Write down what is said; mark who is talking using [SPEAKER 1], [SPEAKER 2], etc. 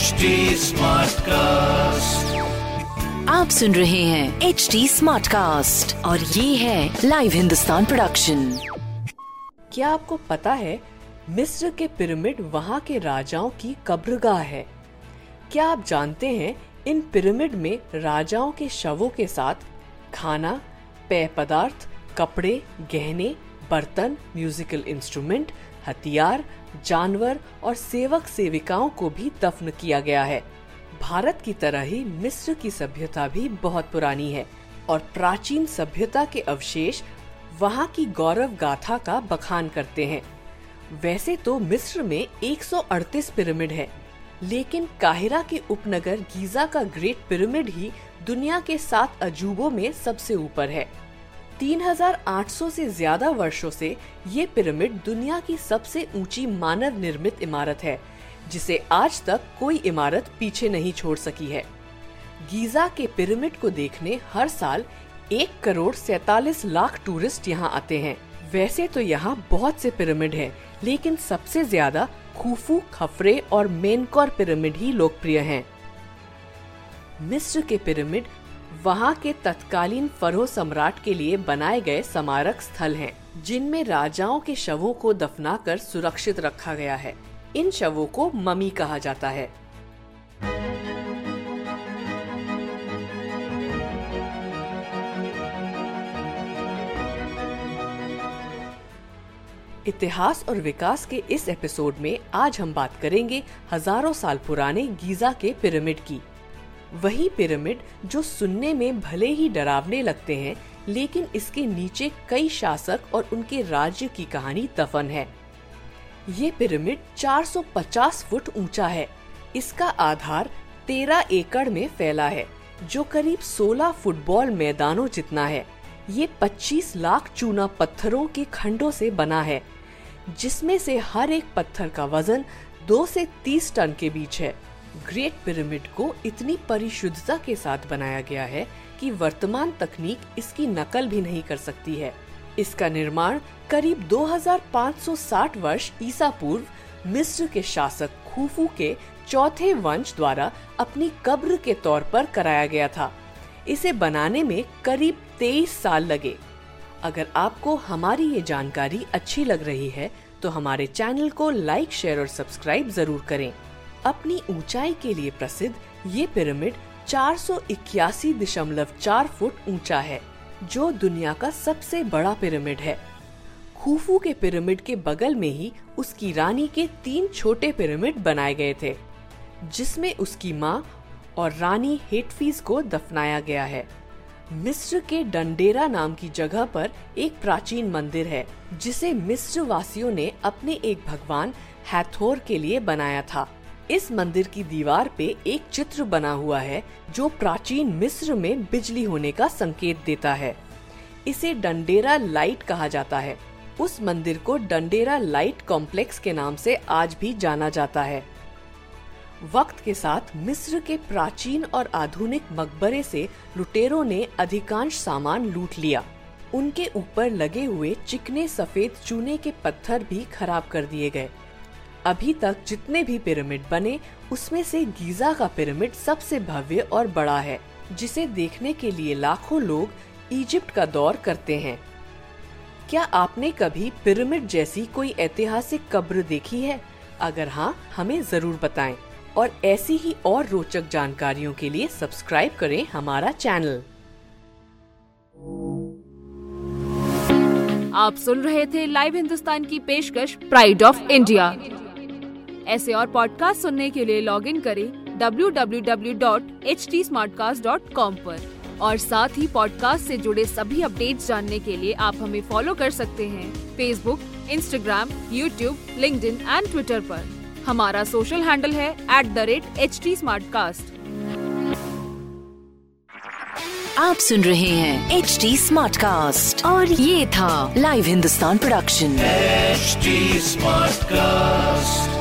[SPEAKER 1] HD Smartcast.
[SPEAKER 2] आप सुन रहे हैं एच डी स्मार्ट कास्ट और ये है लाइव हिंदुस्तान प्रोडक्शन
[SPEAKER 3] क्या आपको पता है मिस्र के पिरामिड वहाँ के राजाओं की कब्रगाह है क्या आप जानते हैं इन पिरामिड में राजाओं के शवों के साथ खाना पेय पदार्थ कपड़े गहने बर्तन म्यूजिकल इंस्ट्रूमेंट हथियार, जानवर और सेवक सेविकाओं को भी दफन किया गया है। भारत की तरह ही मिस्र की सभ्यता भी बहुत पुरानी है और प्राचीन सभ्यता के अवशेष वहाँ की गौरव गाथा का बखान करते हैं। वैसे तो मिस्र में 138 पिरामिड है, लेकिन काहिरा के उपनगर गीजा का ग्रेट पिरामिड ही दुनिया के सात अजूबों में सबसे ऊपर है। 3800 से ज़्यादा वर्षों से ये पिरामिड दुनिया की सबसे ऊँची मानव निर्मित इमारत है जिसे आज तक कोई इमारत पीछे नहीं छोड़ सकी है गीजा के पिरामिड को देखने हर साल एक करोड़ सैतालीस लाख टूरिस्ट यहाँ आते हैं वैसे तो यहाँ बहुत से पिरामिड हैं, लेकिन सबसे ज़्यादा खूफू खफरे और मेनकौर पिरामिड ही लोकप्रिय हैं। मिस्र के पिरामिड वहाँ के तत्कालीन फरो सम्राट के लिए बनाए गए स्मारक स्थल हैं, जिनमें राजाओं के शवों को दफनाकर सुरक्षित रखा गया है। इन शवों को ममी कहा जाता है। इतिहास और विकास के इस एपिसोड में आज हम बात करेंगे हज़ारों साल पुराने गीजा के पिरामिड की। वही पिरामिड जो सुनने में भले ही डरावने लगते हैं, लेकिन इसके नीचे कई शासक और उनके राज्य की कहानी दफन है। ये पिरामिड 450 फुट ऊँचा है। इसका आधार 13 एकड़ में फैला है, जो करीब 16 फुटबॉल मैदानों जितना है। ये 25 लाख चूना पत्थरों के खंडों से बना है, जिसमें से हर एक पत्थर का वज़न 2 से 30 टन के बीच है। ग्रेट पिरामिड को इतनी परिशुद्धता के साथ बनाया गया है कि वर्तमान तकनीक इसकी नकल भी नहीं कर सकती है। इसका निर्माण करीब 2560 वर्ष ईसा पूर्व मिस्र के शासक खूफू के चौथे वंश द्वारा अपनी कब्र के तौर पर कराया गया था। इसे बनाने में करीब 23 साल लगे। अगर आपको हमारी ये जानकारी अच्छी लग रही है तो हमारे चैनल को लाइक, शेयर और सब्सक्राइब ज़रूर करें। अपनी ऊंचाई के लिए प्रसिद्ध ये पिरामिड चार फुट ऊँचा है, जो दुनिया का सबसे बड़ा पिरामिड है। खूफू के पिरामिड के बगल में ही उसकी रानी के तीन छोटे पिरामिड बनाए गए थे, जिसमें उसकी माँ और रानी हेटफीज को दफनाया गया है। मिस्र के डंडेरा नाम की जगह पर एक प्राचीन मंदिर है, जिसे मिस्र वासियों ने अपने एक भगवान हैथोर के लिए बनाया था। इस मंदिर की दीवार पे एक चित्र बना हुआ है, जो प्राचीन मिस्र में बिजली होने का संकेत देता है। इसे डंडेरा लाइट कहा जाता है। उस मंदिर को डंडेरा लाइट कॉम्प्लेक्स के नाम से आज भी जाना जाता है। वक्त के साथ मिस्र के प्राचीन और आधुनिक मकबरे से लुटेरों ने अधिकांश सामान लूट लिया। उनके ऊपर लगे हुए चिकने सफ़ेद चूने के पत्थर भी खराब कर दिए गए। अभी तक जितने भी पिरामिड बने, उसमें से गीजा का पिरामिड सबसे भव्य और बड़ा है, जिसे देखने के लिए लाखों लोग इजिप्ट का दौर करते हैं। क्या आपने कभी पिरामिड जैसी कोई ऐतिहासिक कब्र देखी है? अगर हाँ हमें ज़रूर बताएँ, और ऐसी ही और रोचक जानकारियों के लिए सब्सक्राइब करें हमारा चैनल।
[SPEAKER 4] आप सुन रहे थे लाइव हिंदुस्तान की पेशकश प्राइड ऑफ़ इंडिया ऐसे और पॉडकास्ट सुनने के लिए लॉग इन करें www.htsmartcast.com पर। और साथ ही पॉडकास्ट से जुड़े सभी अपडेट्स जानने के लिए आप हमें फॉलो कर सकते हैं। Facebook Instagram YouTube link and Twitter पर। हमारा सोशल हैंडल है at the rate H T
[SPEAKER 2] आप सुन रहे हैं एच डी और ये था live Hindustan production
[SPEAKER 1] HD Smartcast.